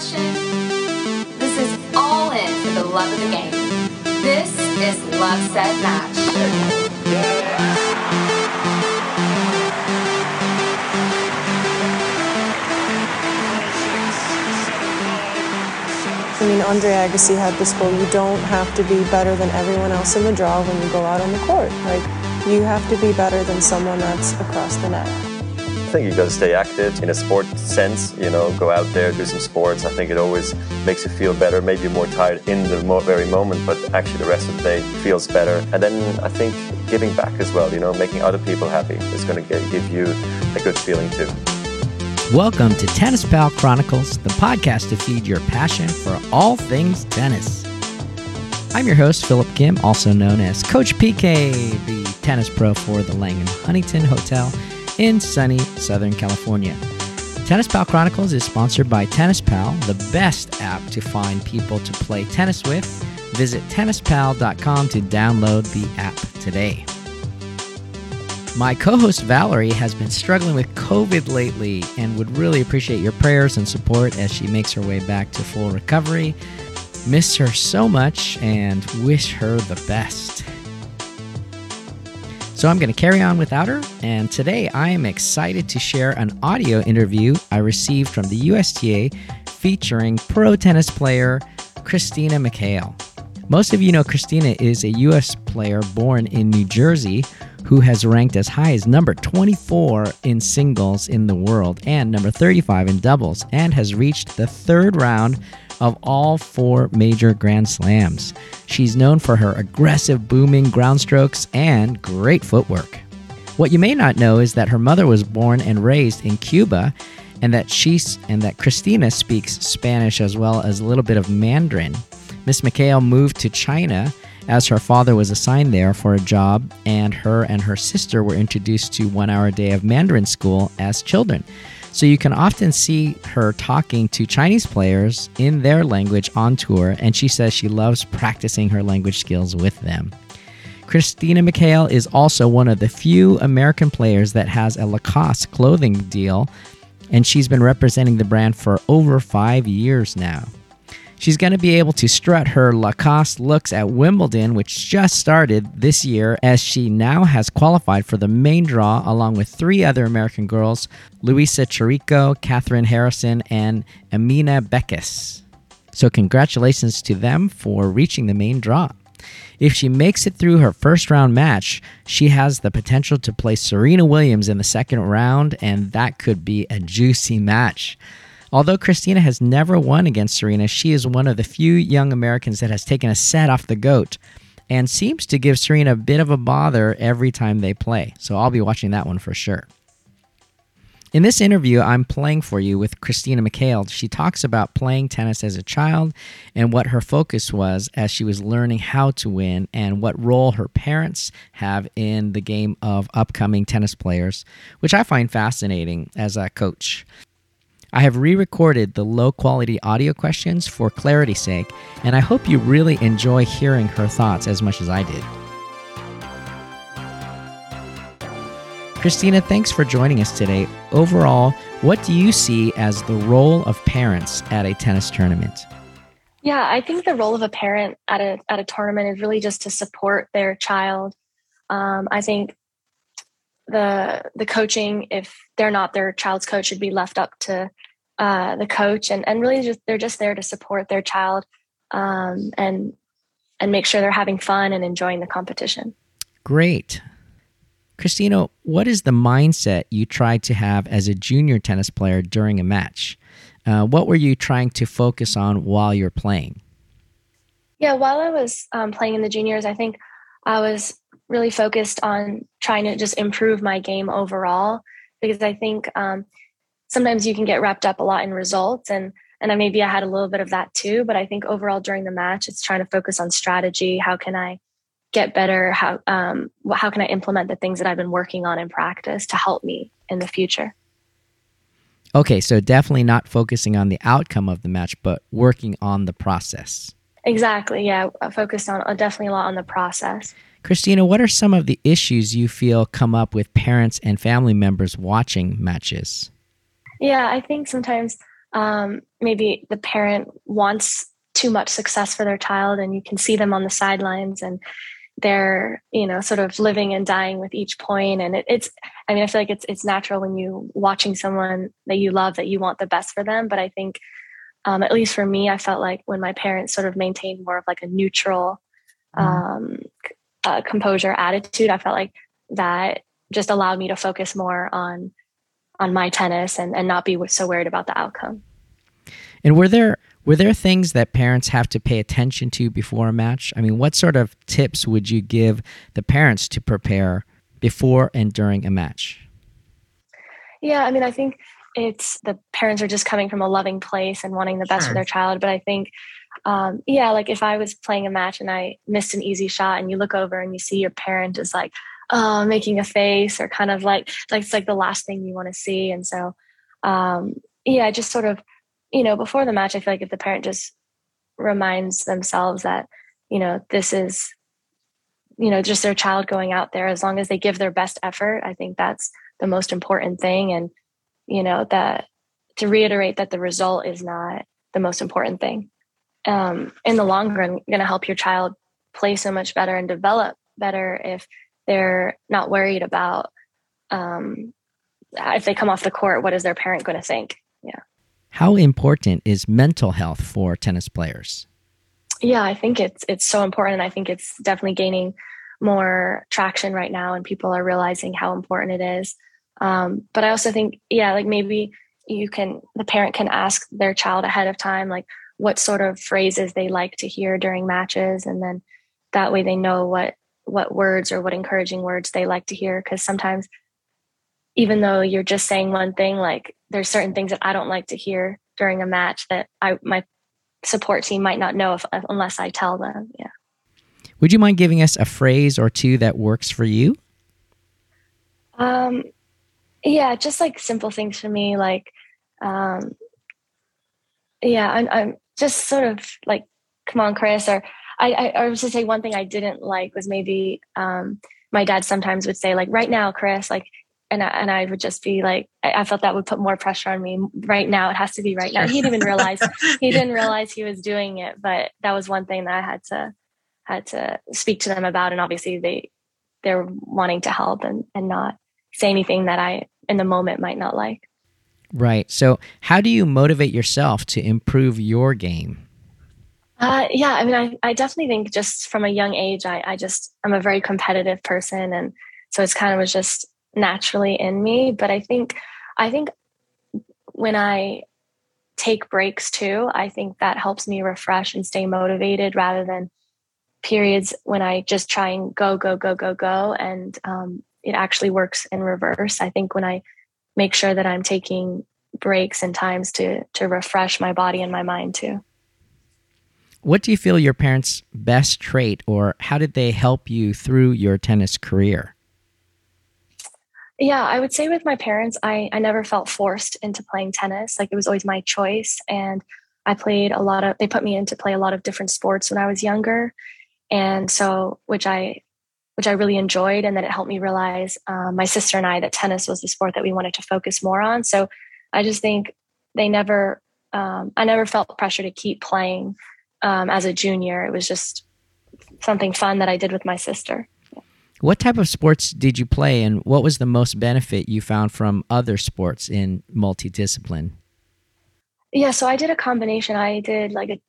passion. This is all in for the love of the game. This is Love Set Match. I mean, Andre Agassi had this quote, you don't have to be better than everyone else in the draw when you go out on the court. Like, you have to be better than someone that's across the net. I think you got to stay active in a sport sense, you know, go out there, do some sports. I think it always makes you feel better. Maybe more tired in the very moment, but actually the rest of the day feels better. And then I think giving back as well, you know, making other people happy is going to give you a good feeling too. Welcome to Tennis Pal Chronicles, the podcast to feed your passion for all things tennis. I'm your host, Philip Kim, also known as Coach PK, the tennis pro for the Langham Huntington Hotel in sunny Southern California. Tennis Pal Chronicles is sponsored by Tennis Pal, the best app to find people to play tennis with. Visit tennispal.com to download the app today. My co host Valerie has been struggling with COVID lately and would really appreciate your prayers and support as she makes her way back to full recovery. Miss her so much and wish her the best. So I'm going to carry on without her, and today I am excited to share an audio interview I received from the USTA featuring pro tennis player Christina McHale. Most of you know Christina is a US player born in New Jersey who has ranked as high as number 24 in singles in the world and number 35 in doubles and has reached the third round of all four major Grand Slams. She's known for her aggressive, booming ground strokes and great footwork. What you may not know is that her mother was born and raised in Cuba, and that she and that Christina speaks Spanish as well as a little bit of Mandarin. Miss McHale moved to China as her father was assigned there for a job, and her and her sister were introduced to one hour a day of Mandarin school as children. So you can often see her talking to Chinese players in their language on tour, and she says she loves practicing her language skills with them. Christina McHale is also one of the few American players that has a Lacoste clothing deal, and she's been representing the brand for over five years now. She's going to be able to strut her Lacoste looks at Wimbledon, which just started this year, as she now has qualified for the main draw along with three other American girls Louisa Chirico, Catherine Harrison, and Amina Beckes. So, congratulations to them for reaching the main draw. If she makes it through her first round match, she has the potential to play Serena Williams in the second round, and that could be a juicy match. Although Christina has never won against Serena, she is one of the few young Americans that has taken a set off the GOAT and seems to give Serena a bit of a bother every time they play. So I'll be watching that one for sure. In this interview, I'm playing for you with Christina McHale. She talks about playing tennis as a child and what her focus was as she was learning how to win and what role her parents have in the game of upcoming tennis players, which I find fascinating as a coach. I have re recorded the low quality audio questions for clarity's sake, and I hope you really enjoy hearing her thoughts as much as I did. Christina, thanks for joining us today. Overall, what do you see as the role of parents at a tennis tournament? Yeah, I think the role of a parent at a at a tournament is really just to support their child. Um, I think the the coaching, if they're not their child's coach, should be left up to uh, the coach, and and really just they're just there to support their child um, and and make sure they're having fun and enjoying the competition. Great. Christina, what is the mindset you tried to have as a junior tennis player during a match? Uh, what were you trying to focus on while you're playing? Yeah, while I was um, playing in the juniors, I think I was really focused on trying to just improve my game overall because I think um, sometimes you can get wrapped up a lot in results and and I maybe I had a little bit of that too. But I think overall during the match, it's trying to focus on strategy. How can I get better? How um, how can I implement the things that I've been working on in practice to help me in the future? Okay, so definitely not focusing on the outcome of the match, but working on the process. Exactly. Yeah, focused on uh, definitely a lot on the process. Christina, what are some of the issues you feel come up with parents and family members watching matches? Yeah, I think sometimes um, maybe the parent wants too much success for their child and you can see them on the sidelines and they're you know sort of living and dying with each point. and it, it's i mean i feel like it's it's natural when you watching someone that you love that you want the best for them but i think um, at least for me i felt like when my parents sort of maintained more of like a neutral mm-hmm. um, uh, composure attitude i felt like that just allowed me to focus more on on my tennis and, and not be so worried about the outcome and were there were there things that parents have to pay attention to before a match? I mean, what sort of tips would you give the parents to prepare before and during a match? Yeah, I mean, I think it's the parents are just coming from a loving place and wanting the best sure. for their child. But I think, um, yeah, like if I was playing a match and I missed an easy shot and you look over and you see your parent is like, oh, making a face or kind of like, like it's like the last thing you want to see. And so, um, yeah, just sort of you know, before the match, I feel like if the parent just reminds themselves that, you know, this is, you know, just their child going out there, as long as they give their best effort, I think that's the most important thing. And, you know, that to reiterate that the result is not the most important thing. Um, in the long run, going to help your child play so much better and develop better if they're not worried about um, if they come off the court, what is their parent going to think? Yeah. How important is mental health for tennis players? Yeah, I think it's it's so important. and I think it's definitely gaining more traction right now, and people are realizing how important it is. Um, but I also think, yeah, like maybe you can the parent can ask their child ahead of time, like what sort of phrases they like to hear during matches, and then that way they know what what words or what encouraging words they like to hear. Because sometimes even though you're just saying one thing, like there's certain things that I don't like to hear during a match that I my support team might not know if unless I tell them. Yeah. Would you mind giving us a phrase or two that works for you? Um, yeah, just like simple things for me, like, um, yeah, I'm, I'm just sort of like, come on, Chris, or I, I, I was to say one thing I didn't like was maybe, um, my dad sometimes would say like, right now, Chris, like and I, and I would just be like, I, I, felt that would put more pressure on me. Right now, it has to be right now. He didn't even realize he didn't realize he was doing it, but that was one thing that I had to had to speak to them about. And obviously, they they're wanting to help and and not say anything that I in the moment might not like. Right. So, how do you motivate yourself to improve your game? Uh, yeah, I mean, I, I definitely think just from a young age, I, I just I'm a very competitive person, and so it's kind of was just naturally in me but i think i think when i take breaks too i think that helps me refresh and stay motivated rather than periods when i just try and go go go go go and um, it actually works in reverse i think when i make sure that i'm taking breaks and times to to refresh my body and my mind too what do you feel your parents best trait or how did they help you through your tennis career yeah, I would say with my parents, I, I never felt forced into playing tennis. Like it was always my choice. And I played a lot of, they put me in to play a lot of different sports when I was younger. And so, which I, which I really enjoyed. And then it helped me realize um, my sister and I that tennis was the sport that we wanted to focus more on. So I just think they never, um, I never felt pressure to keep playing um, as a junior. It was just something fun that I did with my sister. What type of sports did you play, and what was the most benefit you found from other sports in multidiscipline? Yeah, so I did a combination. I did like a,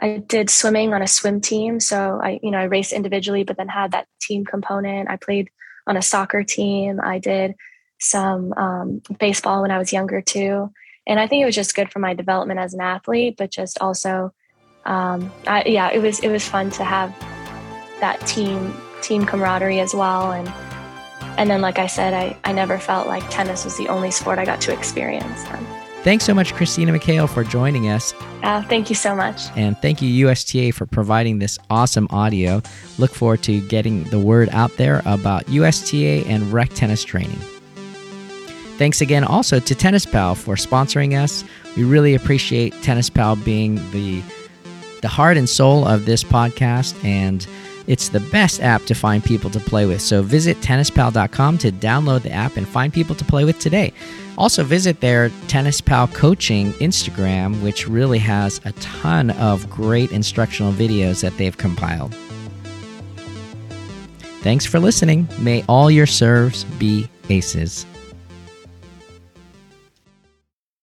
I did swimming on a swim team. So I, you know, I raced individually, but then had that team component. I played on a soccer team. I did some um, baseball when I was younger too, and I think it was just good for my development as an athlete, but just also, um, I, yeah, it was it was fun to have that team team camaraderie as well. And and then, like I said, I, I never felt like tennis was the only sport I got to experience. Thanks so much, Christina McHale, for joining us. Uh, thank you so much. And thank you, USTA, for providing this awesome audio. Look forward to getting the word out there about USTA and rec tennis training. Thanks again also to Tennis Pal for sponsoring us. We really appreciate Tennis Pal being the the heart and soul of this podcast and It's the best app to find people to play with. So visit tennispal.com to download the app and find people to play with today. Also, visit their Tennis Pal Coaching Instagram, which really has a ton of great instructional videos that they've compiled. Thanks for listening. May all your serves be aces.